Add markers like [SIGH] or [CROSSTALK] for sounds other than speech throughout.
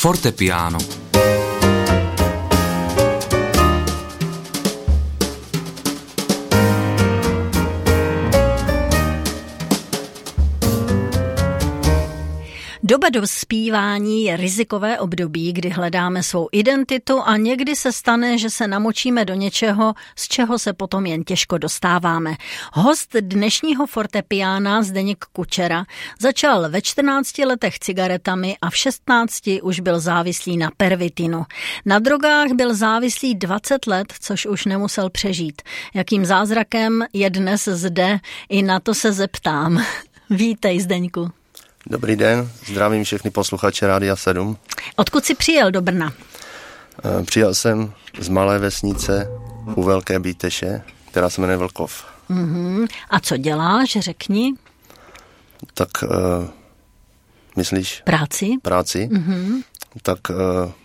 Fortepiano Doba dospívání je rizikové období, kdy hledáme svou identitu a někdy se stane, že se namočíme do něčeho, z čeho se potom jen těžko dostáváme. Host dnešního fortepiána Zdeněk Kučera začal ve 14 letech cigaretami a v 16 už byl závislý na pervitinu. Na drogách byl závislý 20 let, což už nemusel přežít. Jakým zázrakem je dnes zde, i na to se zeptám. [LAUGHS] Vítej, Zdeňku. Dobrý den, zdravím všechny posluchače Rádia 7. Odkud jsi přijel do Brna? Eh, přijel jsem z malé vesnice u Velké Bíteše, která se jmenuje Vlkov. Uh-huh. A co děláš, řekni? Tak uh, myslíš? Práci. Práci. Uh-huh. Tak uh,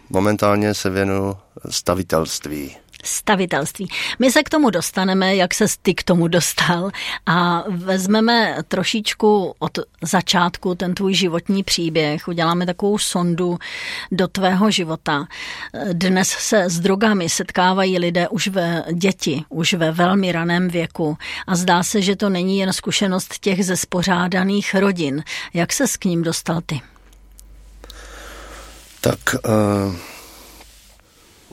momentálně se věnu stavitelství stavitelství. My se k tomu dostaneme, jak se ty k tomu dostal a vezmeme trošičku od začátku ten tvůj životní příběh, uděláme takovou sondu do tvého života. Dnes se s drogami setkávají lidé už ve děti, už ve velmi raném věku a zdá se, že to není jen zkušenost těch ze spořádaných rodin. Jak se s k ním dostal ty? Tak uh,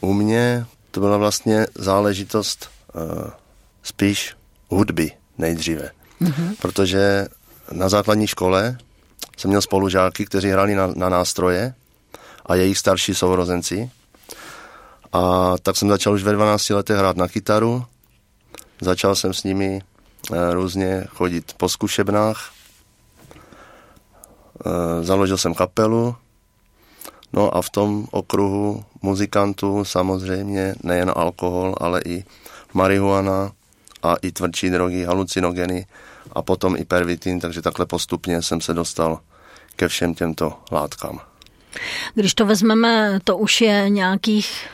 u mě to byla vlastně záležitost uh, spíš hudby nejdříve. Mm-hmm. Protože na základní škole jsem měl spolužáky, kteří hráli na, na nástroje a jejich starší sourozenci. A tak jsem začal už ve 12 letech hrát na kytaru. Začal jsem s nimi uh, různě chodit po zkušebnách. Uh, založil jsem kapelu No a v tom okruhu muzikantů samozřejmě nejen alkohol, ale i marihuana a i tvrdší drogy, halucinogeny a potom i pervitin, takže takhle postupně jsem se dostal ke všem těmto látkám. Když to vezmeme, to už je nějakých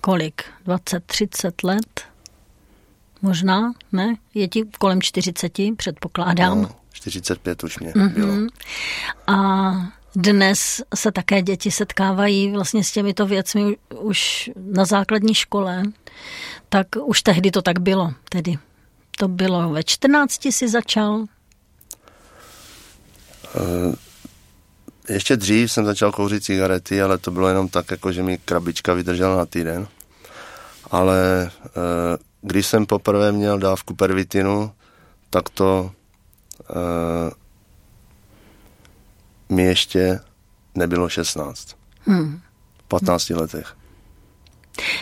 kolik? 20-30 let? Možná, ne? Je ti kolem 40, předpokládám. No, 45 už mě mm-hmm. bylo. A dnes se také děti setkávají vlastně s těmito věcmi už na základní škole, tak už tehdy to tak bylo. Tedy to bylo ve 14 si začal? Uh, ještě dřív jsem začal kouřit cigarety, ale to bylo jenom tak, jako že mi krabička vydržela na týden. Ale uh, když jsem poprvé měl dávku pervitinu, tak to uh, mi ještě nebylo 16. Hmm. V 15 letech.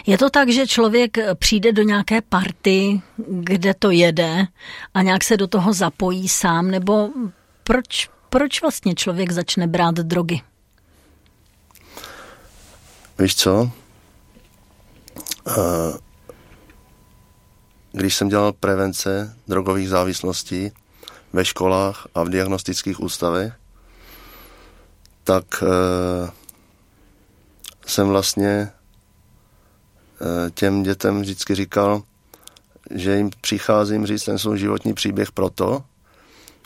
Je to tak, že člověk přijde do nějaké party, kde to jede a nějak se do toho zapojí sám, nebo proč, proč vlastně člověk začne brát drogy? Víš co? Eh, když jsem dělal prevence drogových závislostí ve školách a v diagnostických ústavech, tak uh, jsem vlastně uh, těm dětem vždycky říkal, že jim přicházím říct ten svůj životní příběh proto,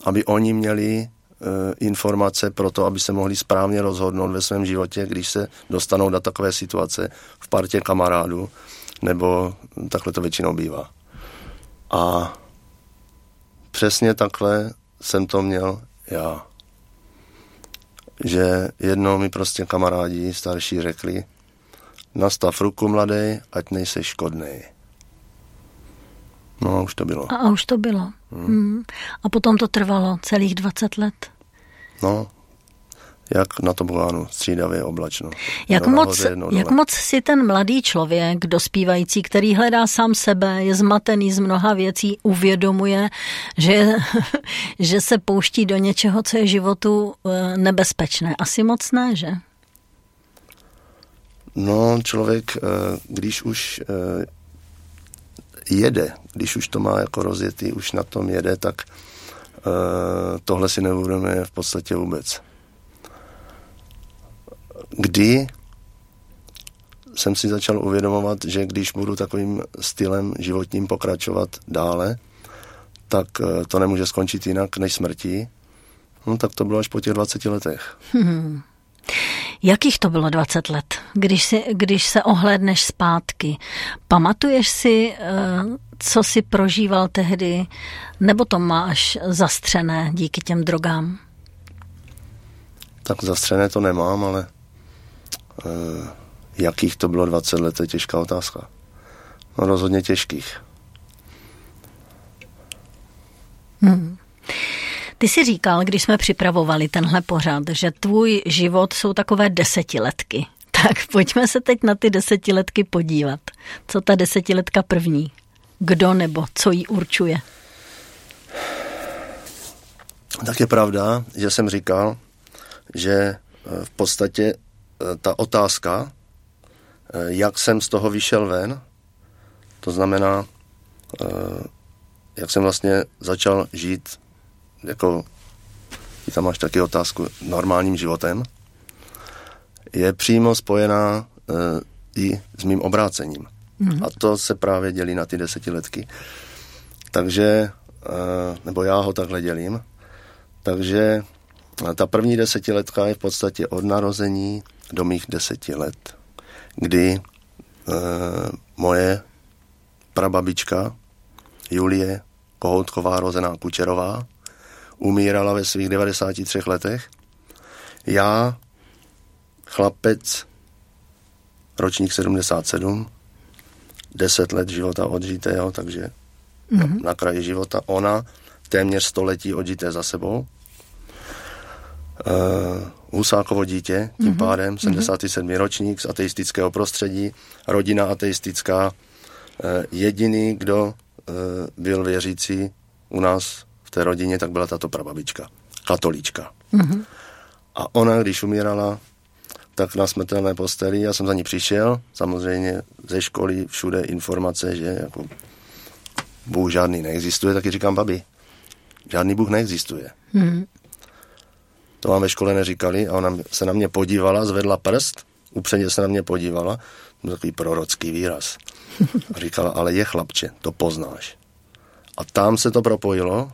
aby oni měli uh, informace pro to, aby se mohli správně rozhodnout ve svém životě, když se dostanou do takové situace v partě kamarádů, nebo takhle to většinou bývá. A přesně takhle jsem to měl já že jednou mi prostě kamarádi starší řekli, nastav ruku mladý, ať nejsi škodný. No a už to bylo. A, a už to bylo. Hmm. Hmm. A potom to trvalo celých 20 let. No, jak na tobogánu, střídavě oblačno. Jak moc, jak moc si ten mladý člověk, dospívající, který hledá sám sebe, je zmatený z mnoha věcí, uvědomuje, že, [LAUGHS] že se pouští do něčeho, co je životu eh, nebezpečné. Asi moc ne, že? No, člověk, eh, když už eh, jede, když už to má jako rozjetý, už na tom jede, tak tohle si neuvědomuje v podstatě vůbec kdy jsem si začal uvědomovat, že když budu takovým stylem životním pokračovat dále, tak eh, to nemůže skončit jinak než smrtí. No tak to bylo až po těch 20 letech. Hmm. Jakých to bylo 20 let, když, si, když se ohlédneš zpátky? Pamatuješ si, eh, co si prožíval tehdy, nebo to máš zastřené díky těm drogám? Tak zastřené to nemám, ale jakých to bylo 20 let, to je těžká otázka. No rozhodně těžkých. Hmm. Ty si říkal, když jsme připravovali tenhle pořad, že tvůj život jsou takové desetiletky. [LAUGHS] Tak pojďme se teď na ty desetiletky podívat. Co ta desetiletka první? Kdo nebo co jí určuje? Tak je pravda, že jsem říkal, že eh, v podstatě eh, ta otázka, eh, jak jsem z toho vyšel ven, to znamená, jak jsem vlastně začal žít jako tam máš taky otázku normálním životem, je přímo spojená i s mým obrácením. Mm. A to se právě dělí na ty desetiletky. Takže, nebo já ho takhle dělím, takže ta první desetiletka je v podstatě od narození do mých deseti let, kdy e, moje prababička Julie Kohoutková, rozená Kučerová, umírala ve svých 93 letech. Já, chlapec, ročník 77, 10 let života odžitého, takže mm-hmm. na kraji života. Ona téměř století odžité za sebou. Uh, Husákovo dítě, tím mm-hmm. pádem 77. Mm-hmm. ročník z ateistického prostředí, rodina ateistická. Uh, jediný, kdo uh, byl věřící u nás v té rodině, tak byla tato prababička, katolíčka. Mm-hmm. A ona, když umírala, tak na smrtelné posteli, já jsem za ní přišel, samozřejmě ze školy všude informace, že jako Bůh žádný neexistuje, taky říkám, babi, žádný Bůh neexistuje. Mm-hmm. To vám ve škole neříkali a ona se na mě podívala, zvedla prst, upředně se na mě podívala, to takový prorocký výraz. A říkala, ale je chlapče, to poznáš. A tam se to propojilo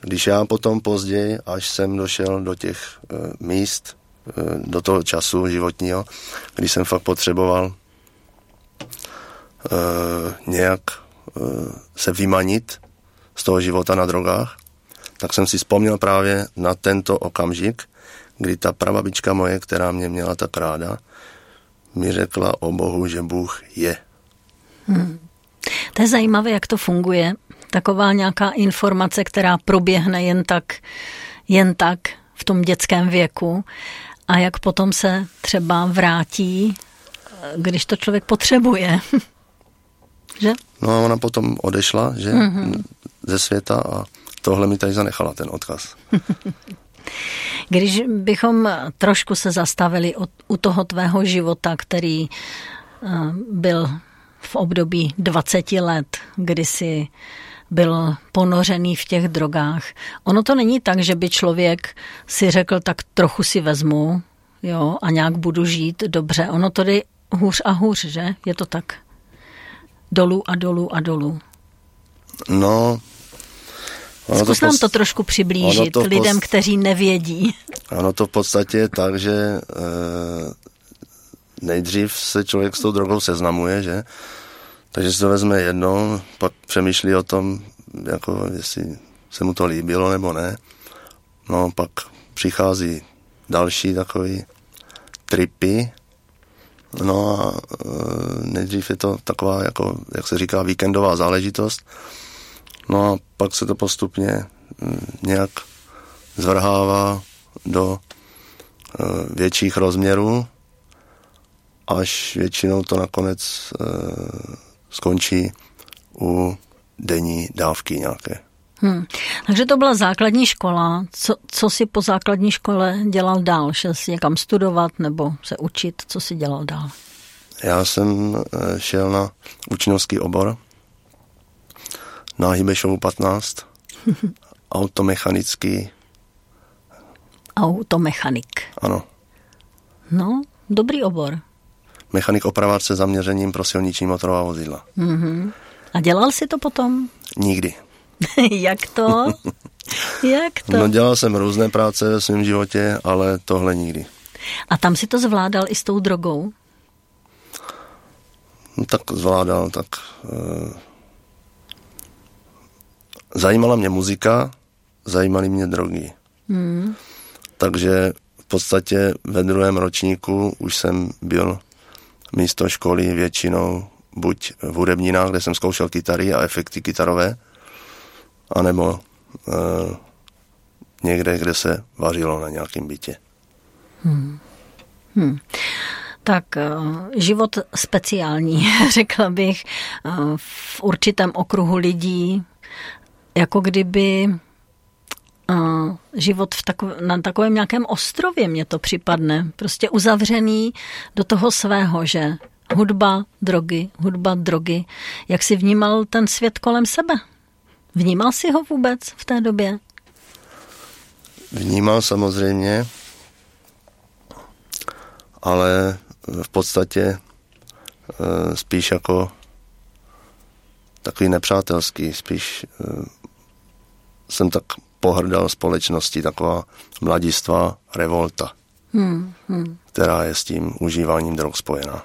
když já potom později, až jsem došel do těch uh, míst, uh, do toho času životního, kdy jsem fakt potřeboval uh, nějak uh, se vymanit z toho života na drogách, tak jsem si vzpomněl právě na tento okamžik, kdy ta prababička moje, která mě měla tak ráda, mi řekla o Bohu, že Bůh je. Hmm. To je zajímavé, jak to funguje, taková nějaká informace, která proběhne jen tak, jen tak v tom dětském věku a jak potom se třeba vrátí, když to člověk potřebuje. [LAUGHS] že? No a ona potom odešla, že mm-hmm. ze světa a tohle mi tady zanechala, ten odkaz. [LAUGHS] Když bychom trošku se zastavili od, u toho tvého života, který uh, byl v období 20 let, kdy si byl ponořený v těch drogách. Ono to není tak, že by člověk si řekl, tak trochu si vezmu, jo, a nějak budu žít dobře. Ono to jde hůř a hůř, že? Je to tak. Dolů a dolů a dolů. No, Ono Zkus to nám to trošku přiblížit to lidem, post... kteří nevědí. Ono to v podstatě je tak, že e, nejdřív se člověk s tou drogou seznamuje, že? Takže si to vezme jedno, pak přemýšlí o tom, jako jestli se mu to líbilo nebo ne. No pak přichází další takový tripy, no a e, nejdřív je to taková, jako, jak se říká, víkendová záležitost. No a pak se to postupně mm, nějak zvrhává do e, větších rozměrů, až většinou to nakonec e, skončí u denní dávky nějaké. Hmm. Takže to byla základní škola. Co, co si po základní škole dělal dál? Šel si někam studovat nebo se učit? Co si dělal dál? Já jsem eh, šel na učňovský obor na Hybešovu 15, automechanický. Automechanik. Ano. No, dobrý obor mechanik opravář se zaměřením pro silniční motorová vozidla. Mm-hmm. A dělal jsi to potom? Nikdy. [LAUGHS] Jak to? [LAUGHS] Jak to? No dělal jsem různé práce ve svém životě, ale tohle nikdy. A tam si to zvládal i s tou drogou? No, tak zvládal, tak... E, zajímala mě muzika, zajímaly mě drogy. Hmm. Takže v podstatě ve druhém ročníku už jsem byl místo školy většinou buď v hudebninách, kde jsem zkoušel kytary a efekty kytarové, anebo e, někde, kde se vařilo na nějakém bytě. Hmm. Hmm. Tak eh, život speciální, [LAUGHS] řekla bych, eh, v určitém okruhu lidí, jako kdyby život v takov, na takovém nějakém ostrově mě to připadne. Prostě uzavřený do toho svého, že hudba, drogy, hudba, drogy. Jak jsi vnímal ten svět kolem sebe? Vnímal jsi ho vůbec v té době? Vnímal samozřejmě, ale v podstatě eh, spíš jako takový nepřátelský, spíš eh, jsem tak pohrdal společnosti, taková mladistvá revolta, hmm, hmm. která je s tím užíváním drog spojená.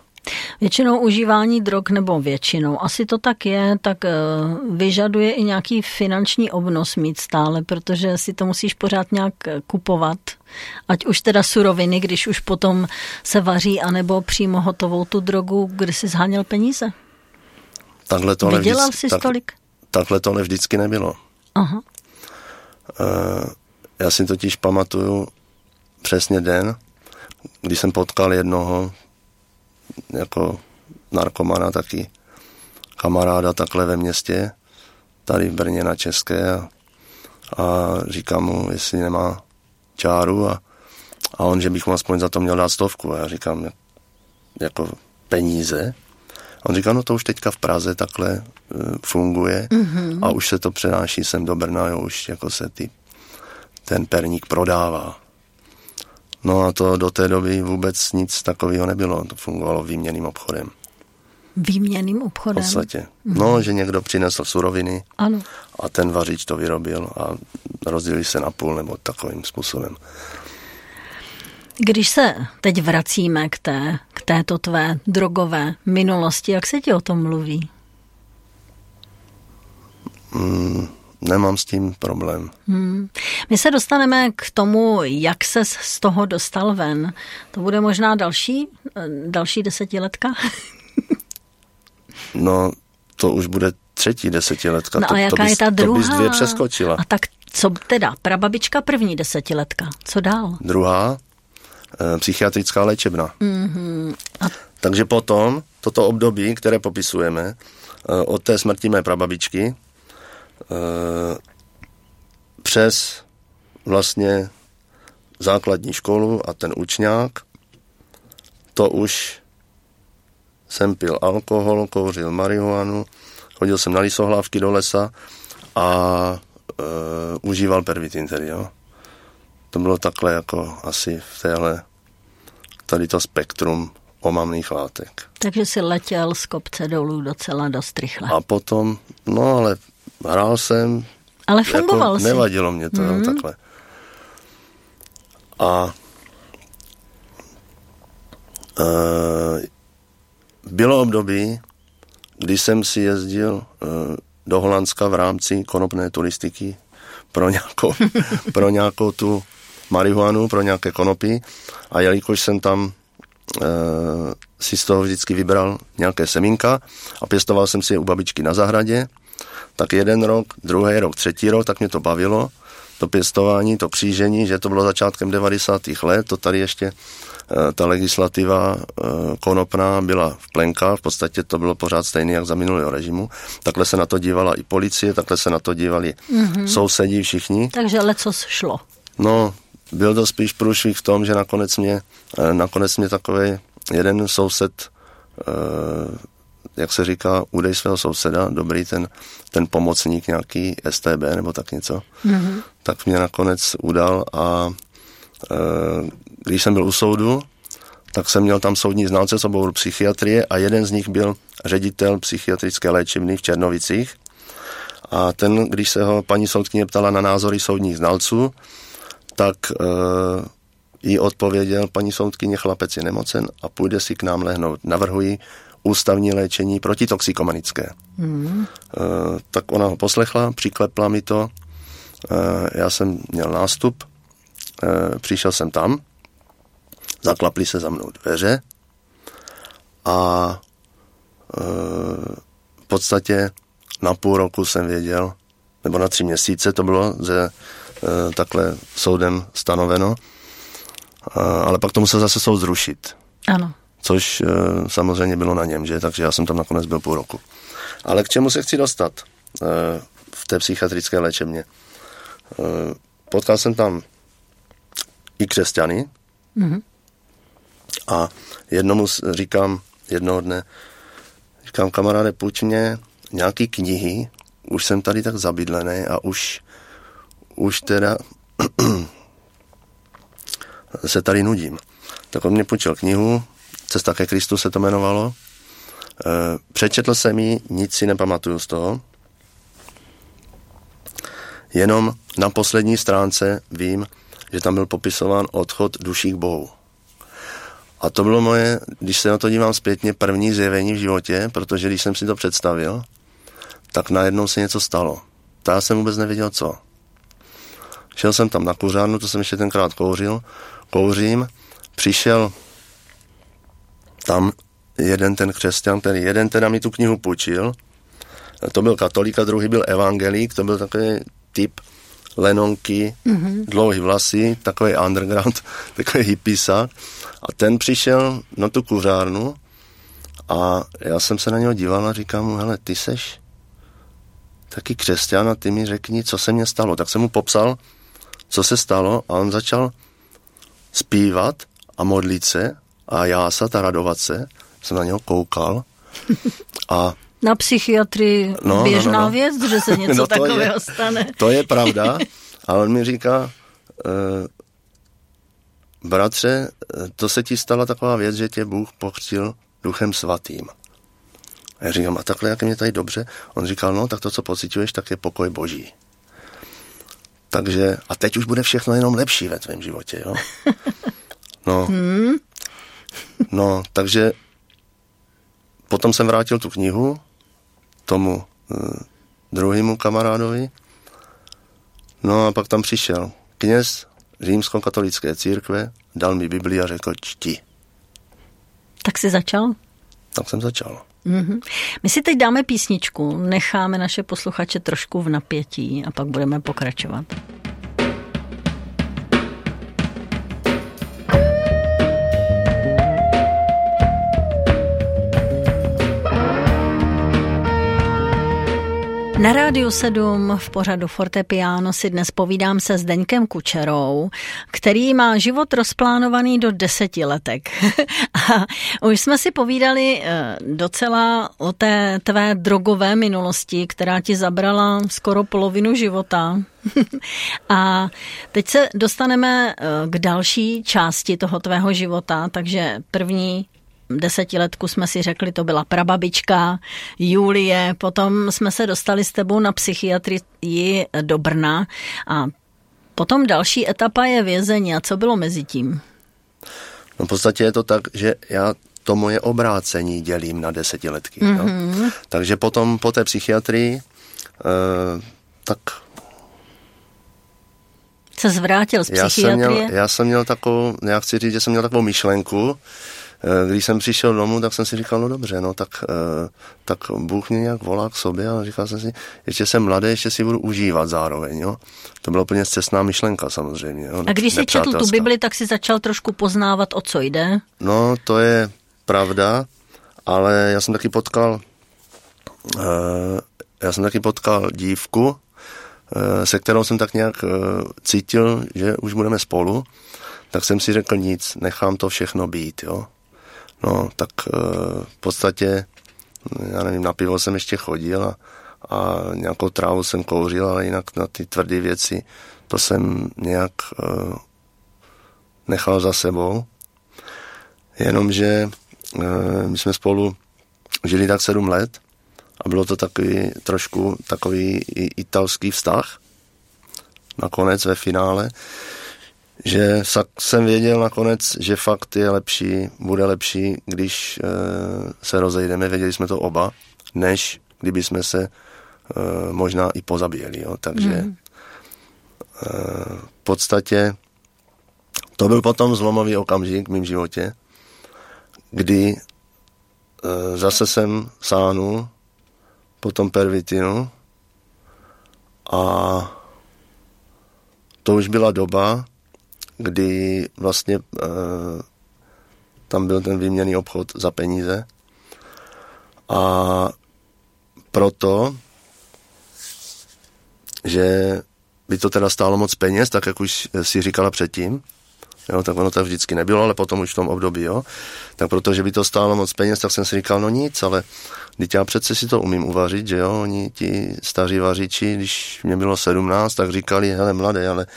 Většinou užívání drog, nebo většinou, asi to tak je, tak eh, vyžaduje i nějaký finanční obnos mít stále, protože si to musíš pořád nějak eh, kupovat. Ať už teda suroviny, když už potom se vaří, anebo přímo hotovou tu drogu, kde si zháněl peníze. Takhle to Vydělal jsi tak, tolik? Takhle to vždycky nebylo. Aha. Uh, já si totiž pamatuju přesně den, kdy jsem potkal jednoho jako narkomana taky kamaráda takhle ve městě, tady v Brně na České a, a říkám mu, jestli nemá čáru a, a on, že bych mu aspoň za to měl dát stovku a já říkám, jako peníze. A on říká, no to už teďka v Praze takhle funguje mm-hmm. a už se to přenáší sem do Brna, jo, už jako se ty, ten perník prodává. No a to do té doby vůbec nic takového nebylo. To fungovalo výměným obchodem. Výměným obchodem? V podstatě. Mm. No, že někdo přinesl suroviny ano. a ten vařič to vyrobil a rozdělili se na půl nebo takovým způsobem. Když se teď vracíme k, té, k této tvé drogové minulosti, jak se ti o tom mluví? Mm, nemám s tím problém. Hmm. My se dostaneme k tomu, jak se z toho dostal ven. To bude možná další, další desetiletka? [LAUGHS] no, to už bude třetí desetiletka. No to, a jaká to bys, je ta druhá? To bys dvě přeskočila. A tak co teda? Prababička první desetiletka. Co dál? Druhá, e, psychiatrická léčebna. Mm-hmm. A... Takže potom, toto období, které popisujeme, e, od té smrti mé prababičky, Eh, přes vlastně základní školu a ten učňák, to už jsem pil alkohol, kouřil marihuanu, chodil jsem na lisohlávky do lesa a e, užíval pervitin tedy, jo. To bylo takhle jako asi v téhle, tady to spektrum omamných látek. Takže si letěl z kopce dolů docela dost rychle. A potom, no ale hrál jsem. Ale fungoval jako, jsi. Nevadilo mě to, mm. takhle. A uh, bylo období, kdy jsem si jezdil uh, do Holandska v rámci konopné turistiky pro nějakou, [LAUGHS] pro nějakou tu marihuanu, pro nějaké konopy a jelikož jsem tam uh, si z toho vždycky vybral nějaké semínka a pěstoval jsem si je u babičky na zahradě, tak jeden rok, druhý rok, třetí rok, tak mě to bavilo, to pěstování, to křížení, že to bylo začátkem 90. let, to tady ještě eh, ta legislativa eh, konopná byla v plenkách, v podstatě to bylo pořád stejné jak za minulého režimu. Takhle se na to dívala i policie, takhle se na to dívali mm-hmm. sousedí všichni. Takže leco šlo. No, byl to spíš průšvih v tom, že nakonec mě, eh, nakonec mě takový jeden soused jak se říká, udej svého souseda, dobrý ten, ten pomocník nějaký STB nebo tak něco, mm-hmm. tak mě nakonec udal a e, když jsem byl u soudu, tak jsem měl tam soudní znalce z oboru psychiatrie a jeden z nich byl ředitel psychiatrické léčebny v Černovicích. A ten, když se ho paní soudkyně ptala na názory soudních znalců, tak e, jí odpověděl, paní soudkyně, chlapec je nemocen a půjde si k nám lehnout. Navrhuji ústavní léčení protitoxikomanické. Mm. E, tak ona ho poslechla, přiklepla mi to, e, já jsem měl nástup, e, přišel jsem tam, zaklapli se za mnou dveře a e, v podstatě na půl roku jsem věděl, nebo na tři měsíce to bylo ze, e, takhle soudem stanoveno, e, ale pak to musel zase soud zrušit. Ano. Což e, samozřejmě bylo na něm, že? takže já jsem tam nakonec byl půl roku. Ale k čemu se chci dostat e, v té psychiatrické léčebně? E, potkal jsem tam i křesťany mm-hmm. a jednomu říkám jednoho dne, říkám kamaráde, půjč mě nějaký knihy, už jsem tady tak zabydlený a už, už teda [CLEARS THROAT] se tady nudím. Tak on mě půjčil knihu, Cesta ke Kristu se to jmenovalo. E, přečetl jsem ji, nic si nepamatuju z toho. Jenom na poslední stránce vím, že tam byl popisován odchod duší k Bohu. A to bylo moje, když se na to dívám zpětně, první zjevení v životě, protože když jsem si to představil, tak najednou se něco stalo. To já jsem vůbec nevěděl, co. Šel jsem tam na kuřárnu, to jsem ještě tenkrát kouřil, kouřím, přišel tam jeden ten křesťan, ten jeden teda mi tu knihu půjčil, to byl katolík a druhý byl evangelík, to byl takový typ lenonky, mm-hmm. dlouhý vlasy, takový underground, [LAUGHS] takový hippisa. A ten přišel na tu kuřárnu a já jsem se na něho díval a říkám mu, hele, ty seš taky křesťan a ty mi řekni, co se mně stalo. Tak jsem mu popsal, co se stalo a on začal zpívat a modlit se a jásat a radovat se. Jsem na něho koukal [LAUGHS] a na psychiatrii no, běžná no, no, no. věc, že se [LAUGHS] něco no, takového je, stane. To je pravda, ale on mi říká, e, bratře, to se ti stala taková věc, že tě Bůh pochřtil duchem svatým. A já říkám, a takhle, jak je mě tady dobře? On říkal, no, tak to, co pocituješ, tak je pokoj boží. Takže, a teď už bude všechno jenom lepší ve tvém životě, jo? [LAUGHS] No, hmm. No, takže potom jsem vrátil tu knihu tomu uh, druhému kamarádovi. No a pak tam přišel kněz římskokatolické církve, dal mi Bibli a řekl čti. Tak jsi začal? Tak jsem začal. Mm-hmm. My si teď dáme písničku, necháme naše posluchače trošku v napětí a pak budeme pokračovat. Na rádiu 7 v pořadu Fortepiano si dnes povídám se s Deňkem Kučerou, který má život rozplánovaný do deseti letek. [LAUGHS] A už jsme si povídali eh, docela o té tvé drogové minulosti, která ti zabrala skoro polovinu života. [LAUGHS] A teď se dostaneme eh, k další části toho tvého života, takže první desetiletku jsme si řekli, to byla prababička Julie, potom jsme se dostali s tebou na psychiatrii do Brna a potom další etapa je vězení. A co bylo mezi tím? No v podstatě je to tak, že já to moje obrácení dělím na desetiletky. Mm-hmm. No. Takže potom po té psychiatrii eh, tak se zvrátil z psychiatrie? Já jsem měl, já jsem měl takovou, já chci říct, že jsem měl takovou myšlenku, když jsem přišel domů, tak jsem si říkal, no dobře, no tak, eh, tak Bůh mě nějak volá k sobě a říkal jsem si, ještě jsem mladý, ještě si budu užívat zároveň, jo. To byla úplně cestná myšlenka samozřejmě. Jo? A když jsi četl tu Bibli, tak si začal trošku poznávat, o co jde? No, to je pravda, ale já jsem taky potkal uh, já jsem taky potkal dívku, se kterou jsem tak nějak cítil, že už budeme spolu, tak jsem si řekl nic, nechám to všechno být, jo. No, tak eh, v podstatě, já nevím, na pivo jsem ještě chodil a, a nějakou trávu jsem kouřil, ale jinak na ty tvrdé věci to jsem nějak uh, nechal za sebou. Jenomže uh, my jsme spolu žili tak sedm let a bylo to takový trošku takový italský vztah. Nakonec ve finále že jsem věděl nakonec, že fakt je lepší, bude lepší, když e, se rozejdeme, věděli jsme to oba, než kdyby jsme se e, možná i pozabíjeli. Jo. Takže mm. v podstatě to byl potom zlomový okamžik v mém životě, kdy zase jsem sáhnul po tom pervitinu a to už byla doba, kdy vlastně e, tam byl ten výměný obchod za peníze. A proto, že by to teda stálo moc peněz, tak jak už si říkala předtím, jo, tak ono tak vždycky nebylo, ale potom už v tom období, jo, tak protože by to stálo moc peněz, tak jsem si říkal, no nic, ale teď já přece si to umím uvařit, že jo, oni ti staří vařiči, když mě bylo 17, tak říkali, hele mladé, ale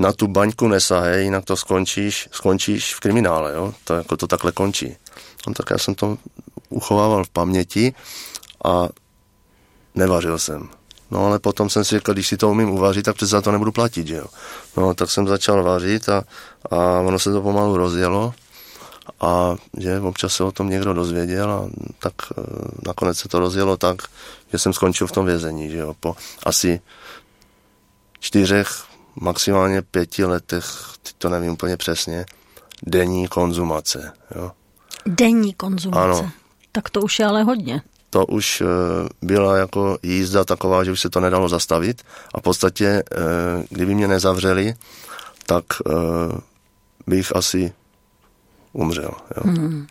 na tu baňku nesahej, jinak to skončíš, skončíš v kriminále, jo? To, jako to takhle končí. No, tak já jsem to uchovával v paměti a nevařil jsem. No ale potom jsem si řekl, když si to umím uvařit, tak přece za to nebudu platit, že jo. No tak jsem začal vařit a, a ono se to pomalu rozjelo a že občas se o tom někdo dozvěděl a tak e, nakonec se to rozjelo tak, že jsem skončil v tom vězení, že jo. Po asi čtyřech maximálně pěti letech, teď to nevím úplně přesně, denní konzumace. Jo. Denní konzumace? Ano. Tak to už je ale hodně. To už uh, byla jako jízda taková, že už se to nedalo zastavit a v podstatě, uh, kdyby mě nezavřeli, tak uh, bych asi umřel. Jo. Hmm.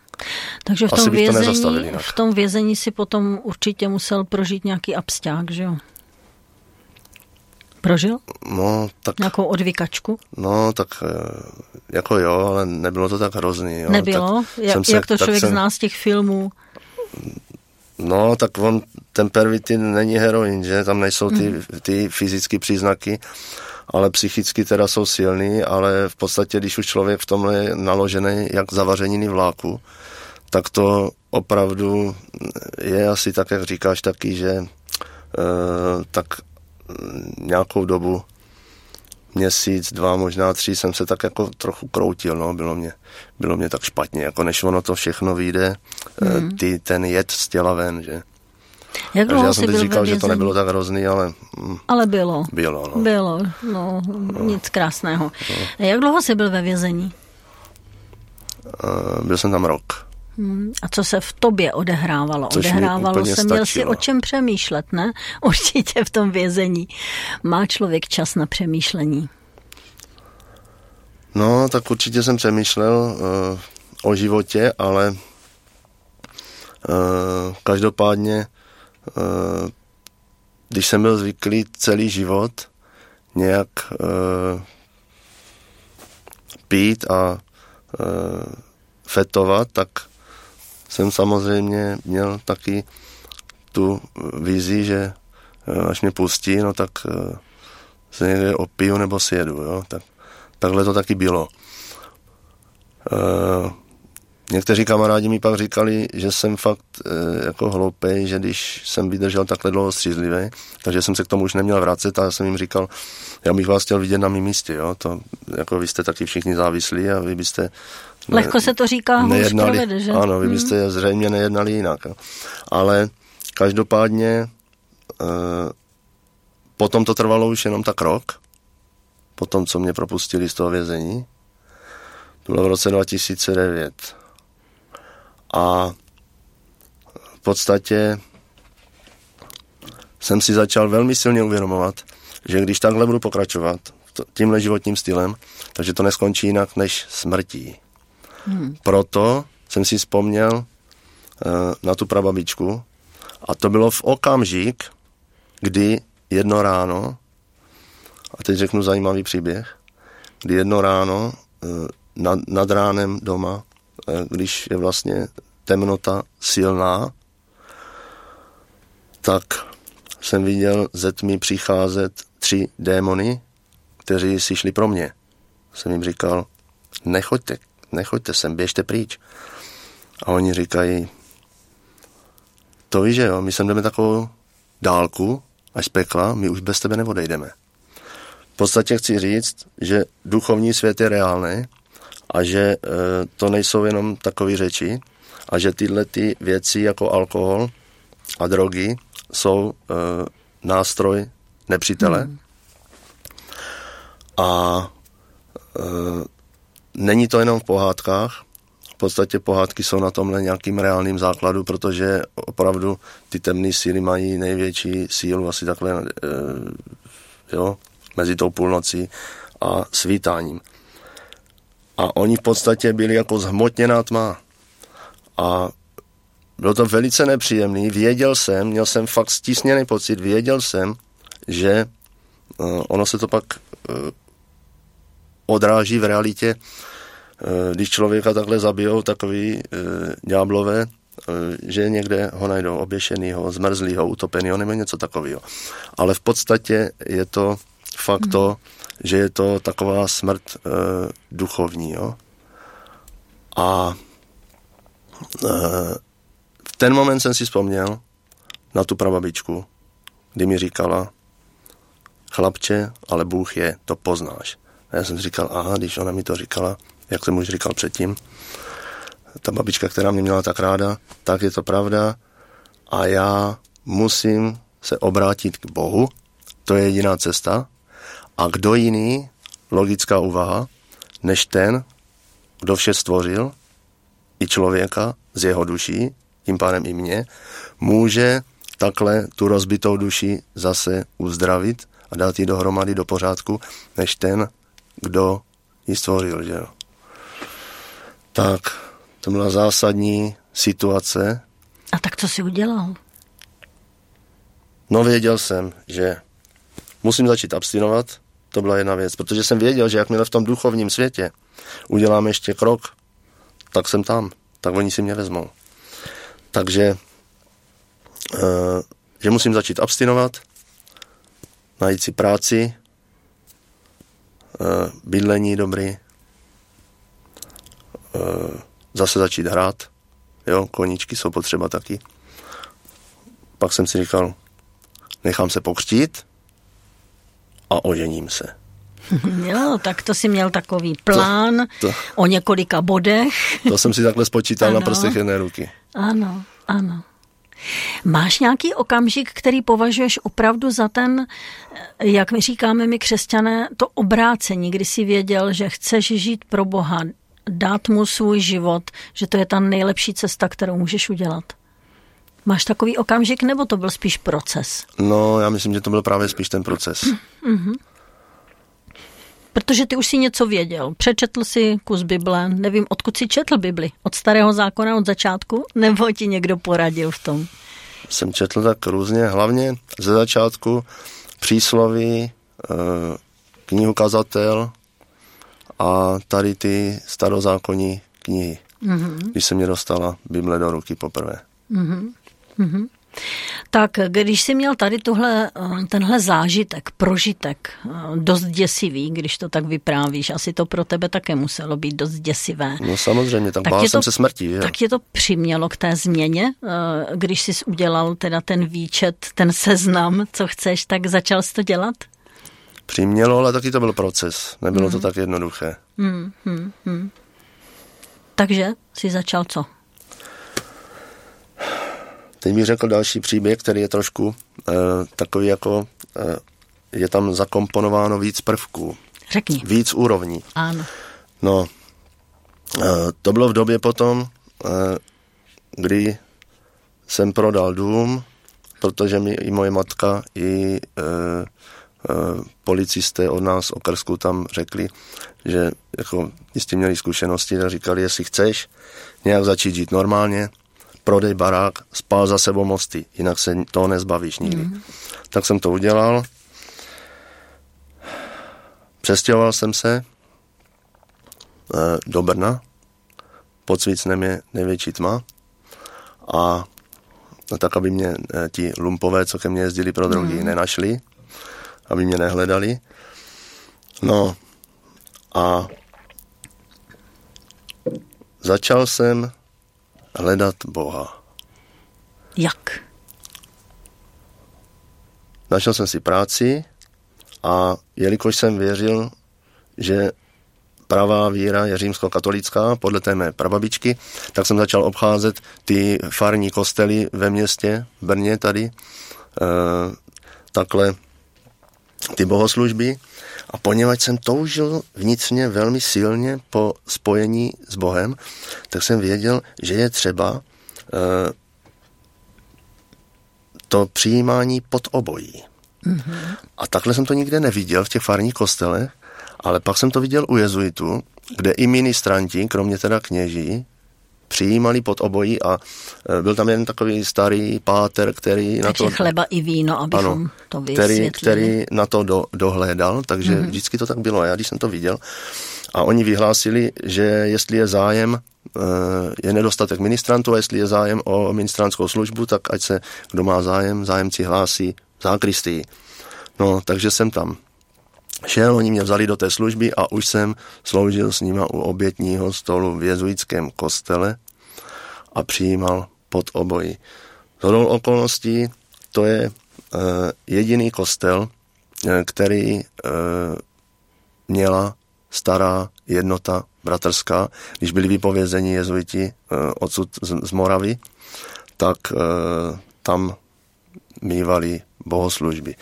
Takže v tom, vězení, v tom vězení si potom určitě musel prožít nějaký absták, že jo? Prožil? No, tak... Nějakou odvykačku? No, tak eh, jako jo, ale nebylo to tak hrozný. Jo. Nebylo? Tak jak, se, jak to člověk jsem... zná z těch filmů? No, tak on, ten pervitin není heroin, že? Tam nejsou ty, mm. ty fyzické příznaky, ale psychicky teda jsou silný, ale v podstatě, když už člověk v tomhle je naložený jak zavařeniny vláku, tak to opravdu je asi tak, jak říkáš taky, že uh, tak nějakou dobu, měsíc, dva, možná tři, jsem se tak jako trochu kroutil, no, bylo mě, bylo mě tak špatně, jako než ono to všechno vyjde, mm. ty, ten jed z těla ven, že. Jak Takže já jsem teď říkal, že to nebylo tak hrozný, ale... Mm, ale bylo. Bylo, no. Bylo, no, no. nic krásného. No. Jak dlouho jsi byl ve vězení? Uh, byl jsem tam rok. Hmm. A co se v tobě odehrávalo? Což odehrávalo se, měl si o čem přemýšlet, ne? [LAUGHS] Určitě v tom vězení. Má člověk čas na přemýšlení? No, tak určitě jsem přemýšlel uh, o životě, ale uh, každopádně, uh, když jsem byl zvyklý celý život nějak uh, pít a uh, fetovat, tak jsem samozřejmě měl taky tu vizi, že eh, až mě pustí, no tak eh, se někde opiju nebo si jedu, jo. Tak, takhle to taky bylo. E, někteří kamarádi mi pak říkali, že jsem fakt jako hloupej, že když jsem vydržel takhle dlouho střízlivý, takže jsem se k tomu už neměl vracet a já jsem jim říkal, já bych vás chtěl vidět na mém místě, jo. To, jako vy jste taky všichni závislí a vy byste Lehko se to říká, nejednali, provede, že? Ano, vy hmm. byste hmm. zřejmě nejednali jinak. Ale každopádně eh, potom to trvalo už jenom tak rok, potom, co mě propustili z toho vězení. To bylo v roce 2009. A v podstatě jsem si začal velmi silně uvědomovat, že když takhle budu pokračovat tímhle životním stylem, takže to neskončí jinak než smrtí. Hmm. Proto jsem si vzpomněl uh, na tu prababičku a to bylo v okamžik, kdy jedno ráno, a teď řeknu zajímavý příběh, kdy jedno ráno uh, nad, nad ránem doma, uh, když je vlastně temnota silná, tak jsem viděl ze tmy přicházet tři démony, kteří si šli pro mě. Jsem jim říkal, nechoďte nechoďte sem, běžte pryč. A oni říkají, to víš, že jo, my sem jdeme takovou dálku, až z pekla, my už bez tebe neodejdeme. podstatě chci říct, že duchovní svět je reálný a že e, to nejsou jenom takové řeči a že tyhle ty věci jako alkohol a drogy jsou e, nástroj nepřítele. Hmm. A e, není to jenom v pohádkách, v podstatě pohádky jsou na tomhle nějakým reálným základu, protože opravdu ty temné síly mají největší sílu asi takhle e, jo, mezi tou půlnocí a svítáním. A oni v podstatě byli jako zhmotněná tma. A bylo to velice nepříjemný. Věděl jsem, měl jsem fakt stísněný pocit, věděl jsem, že uh, ono se to pak uh, odráží v realitě, uh, když člověka takhle zabijou takový uh, ďáblové, uh, že někde ho najdou oběšenýho, zmrzlýho, utopenýho nebo něco takového. Ale v podstatě je to fakt hmm. to, že je to taková smrt uh, duchovní. Jo? A uh, v ten moment jsem si vzpomněl na tu prababičku, kdy mi říkala, chlapče, ale Bůh je, to poznáš. A já jsem si říkal, aha, když ona mi to říkala, jak jsem už říkal předtím, ta babička, která mě měla tak ráda, tak je to pravda a já musím se obrátit k Bohu, to je jediná cesta. A kdo jiný, logická úvaha, než ten, kdo vše stvořil, i člověka z jeho duší, tím pádem i mě, může takhle tu rozbitou duši zase uzdravit a dát ji dohromady do pořádku, než ten, kdo ji stvořil. Že jo? Tak, to byla zásadní situace. A tak co si udělal? No věděl jsem, že musím začít abstinovat, to byla jedna věc, protože jsem věděl, že jakmile v tom duchovním světě udělám ještě krok, tak jsem tam, tak oni si mě vezmou. Takže, uh, že musím začít abstinovat, najít si práci, bydlení dobrý, uh, zase začít hrát, jo, koníčky jsou potřeba taky. Pak jsem si říkal, nechám se pokřtít a ožením se. [LAUGHS] Jo, tak to si měl takový plán to, to, o několika bodech. To jsem si takhle spočítal ano. na prostých jedné ruky. Ano, ano. Máš nějaký okamžik, který považuješ opravdu za ten, jak my říkáme my křesťané, to obrácení, kdy jsi věděl, že chceš žít pro Boha, dát mu svůj život, že to je ta nejlepší cesta, kterou můžeš udělat? Máš takový okamžik, nebo to byl spíš proces? No, já myslím, že to byl právě spíš ten proces. Mm-hmm. Protože ty už si něco věděl. Přečetl si kus Bible, nevím, odkud si četl Bibli. Od starého zákona, od začátku? Nebo ti někdo poradil v tom? Jsem četl tak různě, hlavně ze začátku přísloví, eh, knihu Kazatel a tady ty starozákonní knihy, mm-hmm. když se mě dostala Bible do ruky poprvé. Mm-hmm. Mm-hmm. Tak když jsi měl tady tuhle, tenhle zážitek, prožitek, dost děsivý, když to tak vyprávíš, asi to pro tebe také muselo být dost děsivé. No samozřejmě, tak, tak bál jsem to, se smrti. Tak tě to přimělo k té změně, když jsi udělal teda ten výčet, ten seznam, co chceš, tak začal jsi to dělat? Přimělo, ale taky to byl proces. Nebylo hmm. to tak jednoduché. Hmm, hmm, hmm. Takže jsi začal co? Teď bych řekl další příběh, který je trošku uh, takový jako, uh, je tam zakomponováno víc prvků. Řekni. Víc úrovní. Ano. No, uh, to bylo v době potom, uh, kdy jsem prodal dům, protože mi i moje matka, i uh, uh, policisté od nás okrsku tam řekli, že jako jistě měli zkušenosti, tak říkali, jestli chceš nějak začít žít normálně, prodej barák, spál za sebou mosty, jinak se toho nezbavíš nikdy. Mm. Tak jsem to udělal. Přestěhoval jsem se e, do Brna. Pod Svícnem je největší tma. A no, tak, aby mě e, ti lumpové, co ke mně jezdili pro drogy, mm. nenašli, aby mě nehledali. No a začal jsem hledat Boha. Jak? Našel jsem si práci A jelikož jsem věřil, že pravá víra je římskokatolická, podle té mé prababičky, tak jsem začal obcházet ty farní kostely ve městě, v Brně tady, e, takhle ty bohoslužby. A poněvadž jsem toužil vnitřně velmi silně po spojení s Bohem, tak jsem věděl, že je třeba e, to přijímání pod obojí. Mm-hmm. A takhle jsem to nikde neviděl v těch farních kostelech, ale pak jsem to viděl u jezuitů, kde i ministranti, kromě teda kněží, přijímali pod obojí a e, byl tam jeden takový starý páter, který takže na to... chleba i víno, abychom ano, to který, který na to do, dohlédal, takže mm-hmm. vždycky to tak bylo. A já když jsem to viděl, a oni vyhlásili, že jestli je zájem, e, je nedostatek ministrantů a jestli je zájem o ministrantskou službu, tak ať se, kdo má zájem, zájemci hlásí zákristii. No, takže jsem tam šel, oni mě vzali do té služby a už jsem sloužil s nima u obětního stolu v jezuitském kostele a přijímal pod obojí. Zhodou okolností to je uh, jediný kostel, uh, který uh, měla stará jednota bratrská. Když byli vypovězeni jezuiti uh, odsud z, z Moravy, tak uh, tam mývali bohoslužby.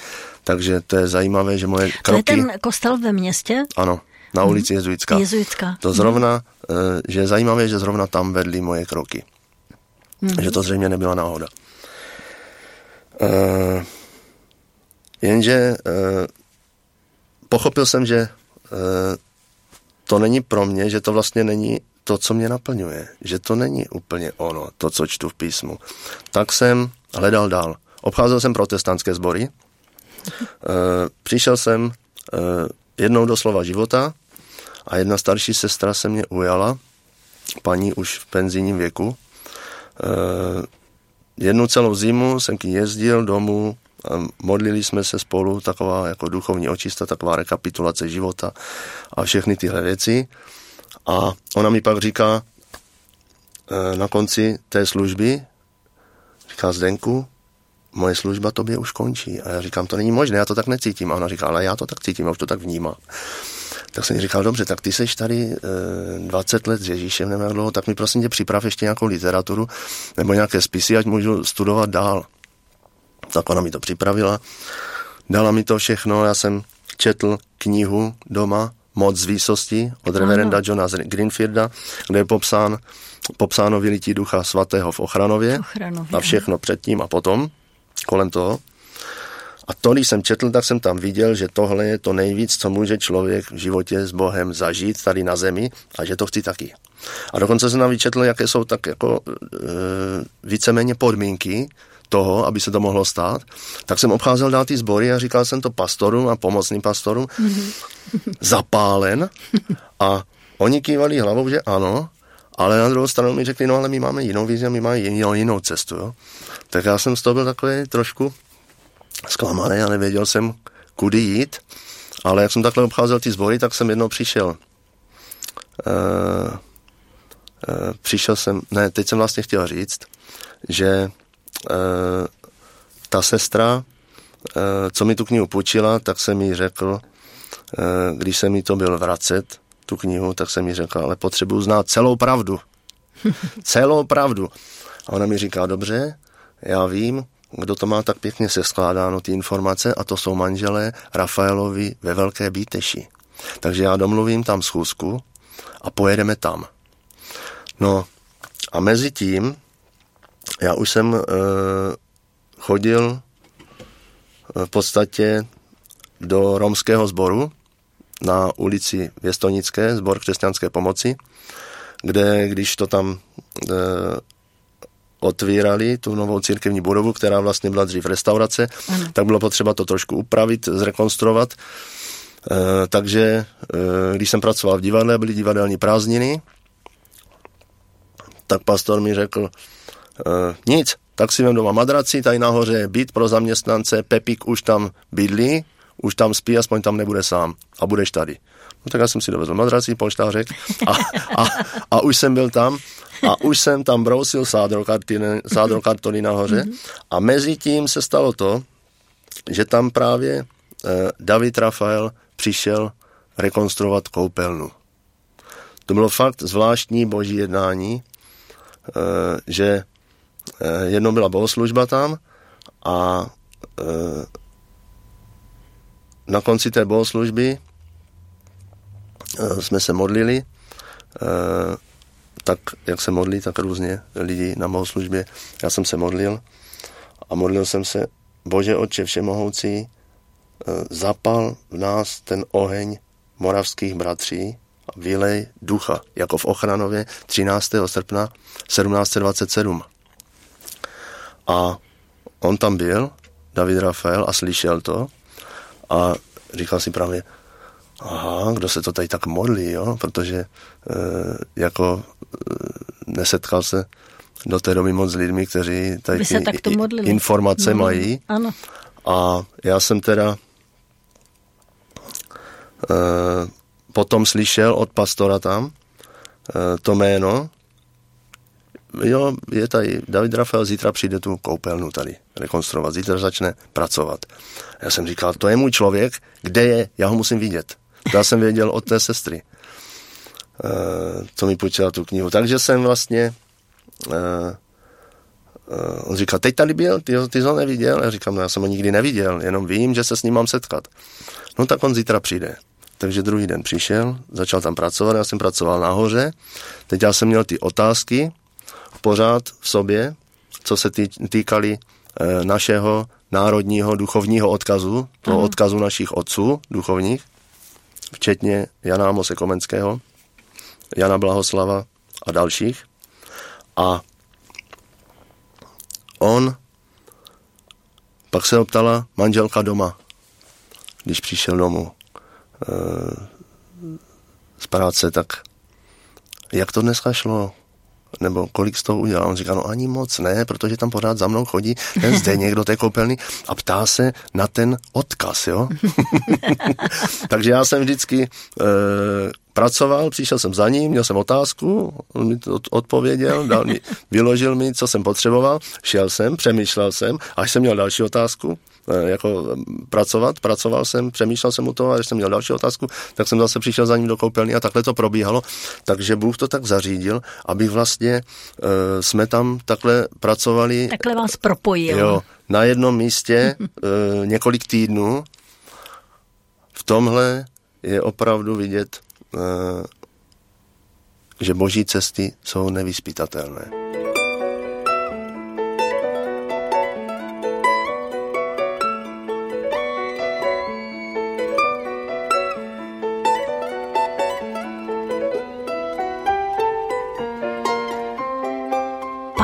Takže to je zajímavé, že moje kroky... To je ten kostel ve městě? Ano, na mhm. ulici Jezuitská. Jezuitská. To zrovna, mm. že je zajímavé, že zrovna tam vedly moje kroky. Mm. Že to zřejmě nebyla náhoda. Uh, jenže uh, pochopil jsem, že uh, to není pro mě, že to vlastně není to, co mě naplňuje. Že to není úplně ono, to, co čtu v písmu. Tak jsem hledal dál. Obcházel jsem protestantské sbory, přišel jsem eh, jednou do slova života a jedna starší sestra se mě ujala, paní už v penzijním věku. Eh, jednu celou zimu jsem k ní jezdil domů, modlili jsme se spolu, taková jako duchovní očista, taková rekapitulace života a všechny tyhle věci. A ona mi pak říká na konci té služby, říká Zdenku, moje služba tobě už končí. A já říkám, to není možné, já to tak necítím. A ona říká, ale já to tak cítím, já už to tak vnímám. Tak jsem říkal, dobře, tak ty seš tady e, eh, 20 let s Ježíšem, nevím jak dlouho, tak mi prosím tě připrav ještě nějakou literaturu nebo nějaké spisy, ať můžu studovat dál. Tak ona mi to připravila, dala mi to všechno, já jsem četl knihu doma, Moc z výsosti od reverenda Johna Greenfielda, kde je popsán, popsáno vylití ducha svatého v Ochranově, Ochranově. a všechno předtím a potom kolem toho. A to, když jsem četl, tak jsem tam viděl, že tohle je to nejvíc, co může člověk v životě s Bohem zažít tady na zemi a že to chci taky. A dokonce jsem tam vyčetl, jaké jsou tak jako e, víceméně podmínky toho, aby se to mohlo stát. Tak jsem obcházel dál ty sbory a říkal jsem to pastorům a pomocným pastorům, zapálen a oni kývali hlavou, že ano, ale na druhou stranu mi řekli, no ale my máme jinou vizi a my máme jinou, jinou cestu. Jo? Tak já jsem z toho byl takový trošku zklamaný a nevěděl jsem, kudy jít. Ale jak jsem takhle obcházel ty sbory, tak jsem jednou přišel. Uh, uh, přišel jsem, ne, teď jsem vlastně chtěl říct, že uh, ta sestra, uh, co mi tu knihu půjčila, tak jsem mi řekl, uh, když jsem mi to byl vracet, tu knihu, tak jsem mi řekl, ale potřebuju znát celou pravdu. [LAUGHS] celou pravdu. A ona mi říká, dobře, já vím, kdo to má tak pěkně skládáno ty informace, a to jsou manželé Rafaelovi ve Velké Bíteši. Takže já domluvím tam schůzku a pojedeme tam. No a mezi tím já už jsem e, chodil eh, v podstatě do romského sboru na ulici Věstonické, sbor křesťanské pomoci, kde když to tam e, otvírali tu novou církevní budovu, která vlastně byla dřív restaurace, ano. tak bylo potřeba to trošku upravit, zrekonstruovat. E, takže e, když jsem pracoval v divadle, byly divadelní prázdniny, tak pastor mi řekl, e, nic, tak si vem doma madraci, tady nahoře je byt pro zaměstnance, Pepik už tam bydlí, už tam spí, aspoň tam nebude sám a budeš tady. No tak já jsem si dovezl madrací, polštářek a, a, a už jsem byl tam a už jsem tam brousil sádro kartony nahoře a mezi tím se stalo to, že tam právě David Rafael přišel rekonstruovat koupelnu. To bylo fakt zvláštní boží jednání, že jednou byla bohoslužba tam a na konci té bohoslužby jsme se modlili tak, jak se modlí, tak různě lidi na bohoslužbě. Já jsem se modlil a modlil jsem se, Bože Otče Všemohoucí, eh, zapal v nás ten oheň moravských bratří vylej ducha, jako v Ochranově 13. srpna 1727. A on tam byl, David Rafael, a slyšel to a říkal si právě, aha, kdo se to tady tak modlí, jo? protože e, jako e, nesetkal se do té doby moc s lidmi, kteří tady ty informace no, mají. Ano. A já jsem teda e, potom slyšel od pastora tam e, to jméno, jo, je tady David Rafael, zítra přijde tu koupelnu tady rekonstruovat, zítra začne pracovat. Já jsem říkal, to je můj člověk, kde je, já ho musím vidět. Já jsem věděl od té sestry, co mi půjčila tu knihu. Takže jsem vlastně, uh, uh, on říkal, teď tady byl, ty, ty ho neviděl? Já říkám, no já jsem ho nikdy neviděl, jenom vím, že se s ním mám setkat. No tak on zítra přijde. Takže druhý den přišel, začal tam pracovat, já jsem pracoval nahoře. Teď já jsem měl ty otázky pořád v sobě, co se tý, týkali e, našeho národního duchovního odkazu, toho odkazu našich otců duchovních včetně Jana Amose Komenského, Jana Blahoslava a dalších. A on pak se optala manželka doma, když přišel domů e, z práce, tak jak to dneska šlo? Nebo kolik z toho udělal. On říká, no ani moc ne, protože tam pořád za mnou chodí ten zde někdo té koupelny a ptá se na ten odkaz, jo. [LAUGHS] Takže já jsem vždycky e, pracoval, přišel jsem za ním, měl jsem otázku, on mi to odpověděl, dal mi, vyložil mi, co jsem potřeboval, šel jsem, přemýšlel jsem, až jsem měl další otázku, jako pracovat, pracoval jsem, přemýšlel jsem u toho a když jsem měl další otázku, tak jsem zase přišel za ním do koupelny a takhle to probíhalo. Takže Bůh to tak zařídil, aby vlastně uh, jsme tam takhle pracovali. Takhle vás propojil. Jo, na jednom místě uh, [LAUGHS] několik týdnů. V tomhle je opravdu vidět, uh, že boží cesty jsou nevyspytatelné.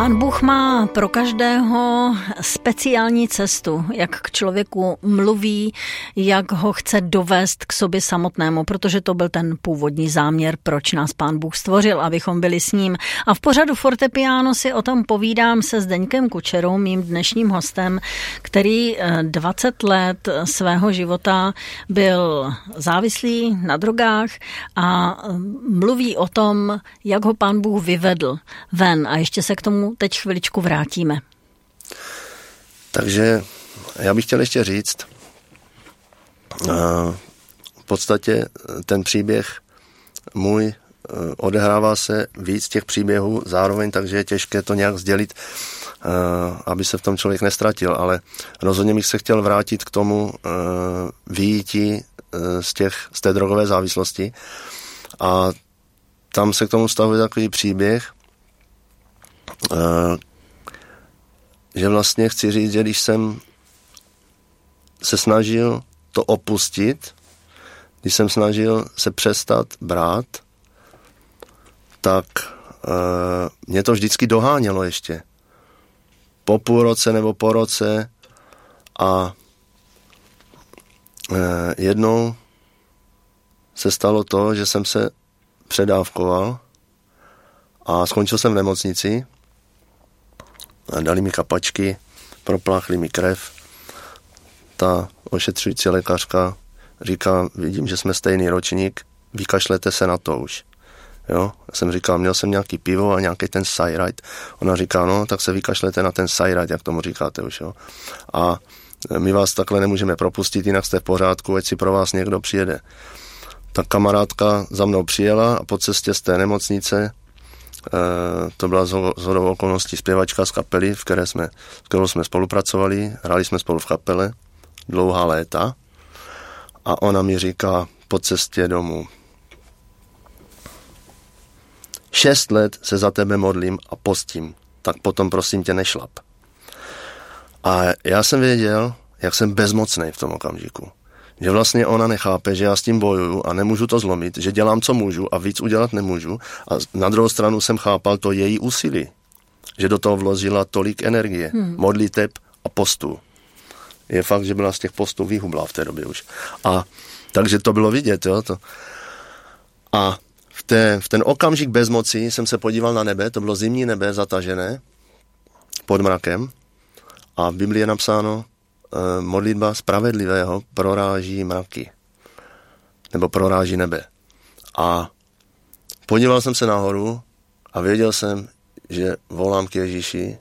Pán Bůh má pro každého speciální cestu, jak k člověku mluví, jak ho chce dovést k sobě samotnému, protože to byl ten původní záměr, proč nás Pán Bůh stvořil, abychom byli s ním. A v pořadu Fortepiano si o tom povídám se Zdeňkem Kučerou, mým dnešním hostem, který 20 eh, let svého života byl závislý na drogách a eh, mluví o tom, jak ho Pán Bůh vyvedl ven. A ještě se k tomu teď chviličku vrátíme. Takže já bych chtěl ještě říct, v podstatě ten příběh můj e, odehrává se víc těch příběhů zároveň, takže je těžké to nějak sdělit, e, aby se v tom člověk nestratil, ale rozhodně bych se chtěl vrátit k tomu výjití z, těch, z té drogové závislosti a tam se k tomu stavuje takový příběh, Eh, že vlastně chci říct, že když jsem se snažil to opustit, když jsem snažil se přestat brát, tak uh, mě to vždycky dohánělo ještě. Po půl roce nebo po roce a uh, jednou se stalo to, že jsem se předávkoval a skončil jsem v nemocnici dali mi kapačky, propláchli mi krev. Ta ošetřující lékařka říká, vidím, že jsme stejný ročník, vykašlete se na to už. Jo, já jsem říkal, měl jsem nějaký pivo a nějaký ten sajrajt. Ona říká, no, tak se vykašlete na ten sajrajt, jak tomu říkáte už, jo. A my vás takhle nemůžeme propustit, jinak jste v pořádku, ať si pro vás někdo přijede. Tak kamarádka za mnou přijela a po cestě z té nemocnice to byla z hodou okolností zpěvačka z kapely, v které jsme, v kterou jsme spolupracovali, hráli jsme spolu v kapele dlouhá léta. A ona mi říká po cestě domů, šest let se za tebe modlím a postím, tak potom prosím tě nešlap. A já jsem věděl, jak jsem bezmocný v tom okamžiku že vlastně ona nechápe, že já s tím bojuju a nemůžu to zlomit, že dělám, co můžu a víc udělat nemůžu. A na druhou stranu jsem chápal to její úsilí, že do toho vložila tolik energie, hmm. modliteb a postů. Je fakt, že byla z těch postů vyhublá v té době už. A takže to bylo vidět, jo. To. A v, té, v ten okamžik bezmoci jsem se podíval na nebe, to bylo zimní nebe zatažené pod mrakem a v Biblii je napsáno, modlitba spravedlivého proráží mraky. Nebo proráží nebe. A podíval jsem se nahoru a věděl jsem, že volám k Ježíši.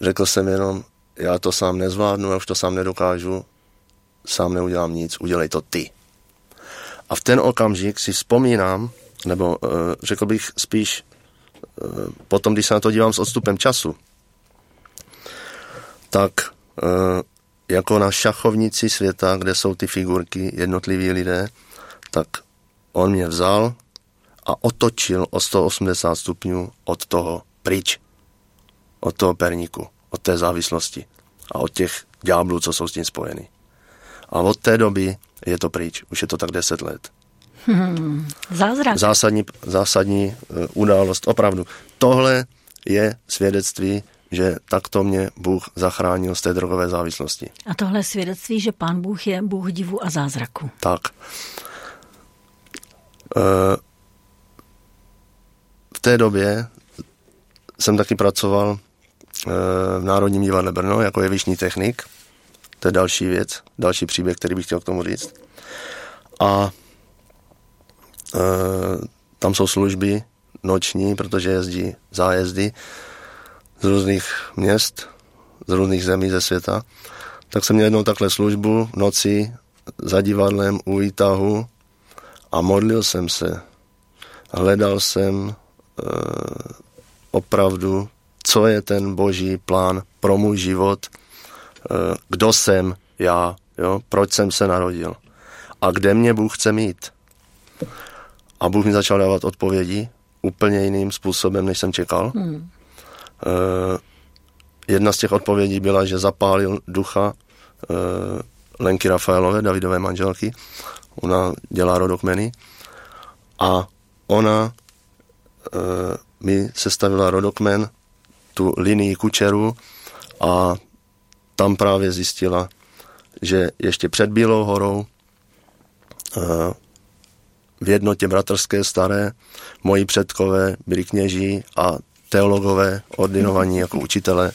Řekl jsem jenom, já to sám nezvládnu, já už to sám nedokážu, sám neudělám nic, udělej to ty. A v ten okamžik si vzpomínám, nebo uh, řekl bych spíš uh, potom, když se na to dívám s odstupem času, tak Eh, jako na šachovnici světa, kde jsou ty figurky, jednotliví lidé, tak on mě vzal a otočil o 180 stupňů od toho pryč. Od toho perníku, od té závislosti a od těch ďáblů, co jsou s tím spojeny. A od té doby je to pryč. Už je to tak 10 let. Hmm, zázrak. Zásadní, zásadní uh, událost. Opravdu. Tohle je svědectví že takto mě Bůh zachránil z té drogové závislosti. A tohle je svědectví, že Pán Bůh je Bůh divu a zázraku. Tak. E, v té době jsem taky pracoval e, v Národním divadle Brno jako jevišní technik. To je další věc, další příběh, který bych chtěl k tomu říct. A e, tam jsou služby noční, protože jezdí zájezdy z různých měst, z různých zemí ze světa, tak jsem měl jednou takhle službu v noci za divadlem u výtahu a modlil jsem se. Hledal jsem e, opravdu, co je ten boží plán pro můj život, e, kdo jsem já, jo, proč jsem se narodil a kde mě Bůh chce mít. A Bůh mi začal dávat odpovědi úplně jiným způsobem, než jsem čekal. Hmm. Eh, jedna z těch odpovědí byla, že zapálil ducha eh, Lenky Rafaelové, Davidové manželky. Ona dělá rodokmeny. A ona eh, mi sestavila rodokmen, tu linii kučeru a tam právě zjistila, že ještě před Bílou horou v jednotě bratrské staré moji předkové byli kněží a teologové ordinovaní jako učitele.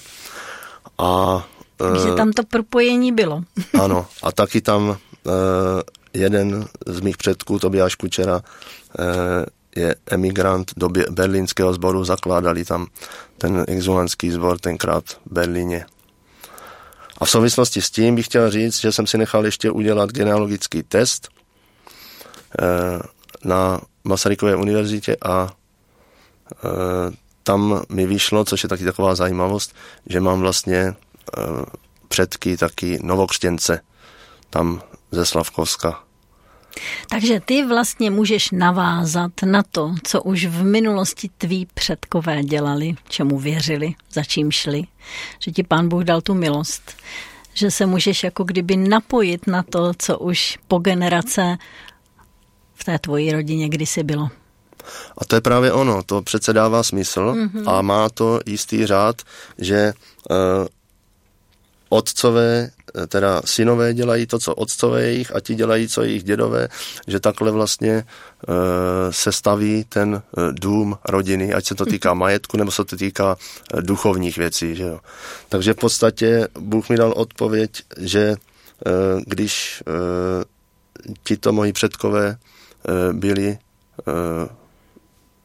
A, Takže tam to propojení bylo. [LAUGHS] ano, a taky tam uh, jeden z mých předků, Tobiáš Kučera, uh, je emigrant do berlínského sboru, zakládali tam ten exulantský sbor tenkrát v Berlíně. A v souvislosti s tím bych chtěl říct, že jsem si nechal ještě udělat genealogický test na Masarykové univerzitě a tam mi vyšlo, což je taky taková zajímavost, že mám vlastně e, předky taky novokřtěnce tam ze Slavkovska. Takže ty vlastně můžeš navázat na to, co už v minulosti tví předkové dělali, čemu věřili, za čím šli, že ti pán Bůh dal tu milost, že se můžeš jako kdyby napojit na to, co už po generace v té tvojí rodině kdysi bylo. A to je právě ono, to přece dává smysl mm-hmm. a má to jistý řád, že uh, otcové, eh, teda synové dělají to, co otcové jejich a ti dělají, co jejich dědové, že takhle vlastně uh, se staví ten uh, dům rodiny, ať se to týká majetku, nebo se to týká uh, duchovních věcí. Že jo. Takže v podstatě Bůh mi dal odpověď, že uh, když uh, tito moji předkové uh, byli uh,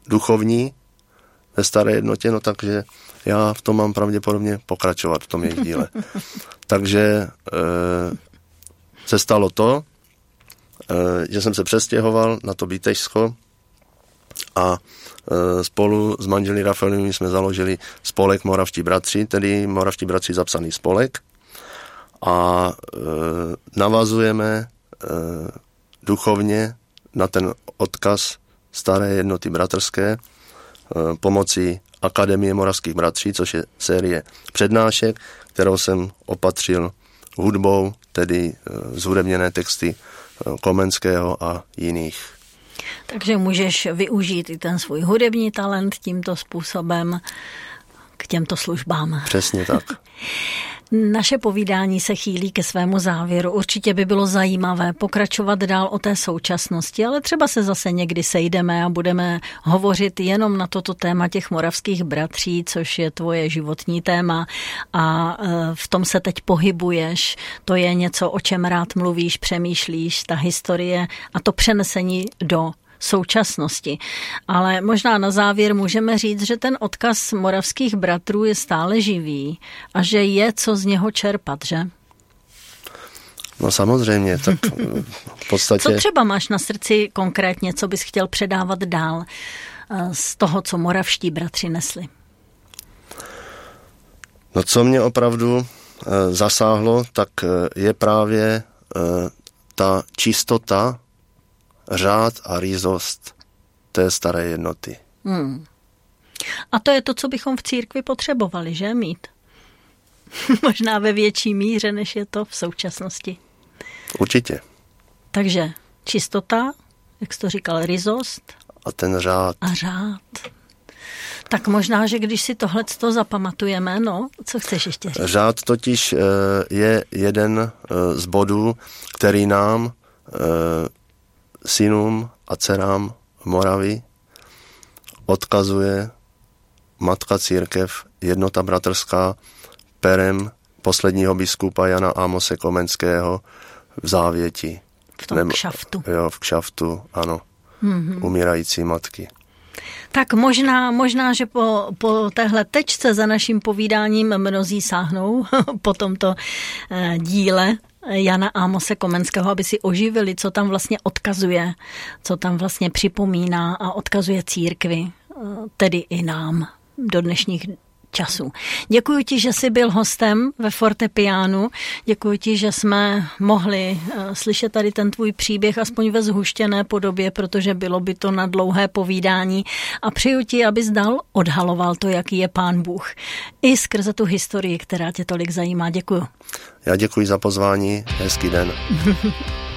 duchovní, ve staré jednotě, no takže já v tom mám pravděpodobně pokračovat v tom jejich díle. [LAUGHS] takže e, se stalo to, e, že jsem se přestěhoval na to Bítežsko a e, spolu s manželi Rafaelovými jsme založili spolek Moravští bratři, tedy Moravští bratři zapsaný spolek a e, navazujeme e, duchovně na ten odkaz staré jednoty bratrské e, pomocí Akademie moravských bratří, což je série přednášek, kterou jsem opatřil hudbou, tedy e, zhudebněné texty e, Komenského a jiných. Takže můžeš využít i ten svůj hudební talent tímto způsobem k těmto službám. Přesně tak. [LAUGHS] Naše povídání se chýlí ke svému závěru. Určitě by bylo zajímavé pokračovat dál o té současnosti, ale třeba se zase někdy sejdeme a budeme hovořit jenom na toto téma těch moravských bratří, což je tvoje životní téma a e, v tom se teď pohybuješ. To je něco, o čem rád mluvíš, přemýšlíš, ta historie a to přenesení do současnosti. Ale možná na závěr můžeme říct, že ten odkaz moravských bratrů je stále živý a že je co z něho čerpat, že? No samozřejmě, tak v podstatě... Co třeba máš na srdci konkrétně, co bys chtěl předávat dál eh, z toho, co moravští bratři nesli? No co mě opravdu e, zasáhlo, tak e, je právě ta čistota řád a rýzost té staré jednoty. Hmm. A to je to, co bychom v církvi potřebovali, že mít? [LAUGHS] Možná ve větší míře, než je to v současnosti. Určitě. Takže čistota, jak jsi to říkal, rizost. A ten řád. A řád. Tak možná, že když si tohle to zapamatujeme, no, co chceš ještě říct? Řád totiž eh, je jeden eh, z bodů, který nám eh, synům a dcerám Moravy odkazuje Matka Církev, jednota bratrská, perem posledního biskupa Jana Amose Komenského v závěti. V tom Nebo, kšaftu. Jo, v kšaftu, ano. Mm-hmm. Umírající matky. Tak možná, možná, že po, po téhle tečce za naším povídáním mnozí sáhnou [LAUGHS] po tomto eh, díle Jana Amose Komenského, aby si oživili, co tam vlastně odkazuje, co tam vlastně připomíná a odkazuje církvi, tedy i nám do dnešních času. Děkuji ti, že jsi byl hostem ve Fortepianu. Děkuji ti, že jsme mohli eh, slyšet tady ten tvůj příběh aspoň ve zhuštěné podobě, protože bylo by to na dlouhé povídání. A přeju ti, abys dal odhaloval to, jaký je pán Bůh. I skrze tu historii, která tě tolik zajímá. Děkuji. Já děkuji za pozvání. Hezký den. [LAUGHS]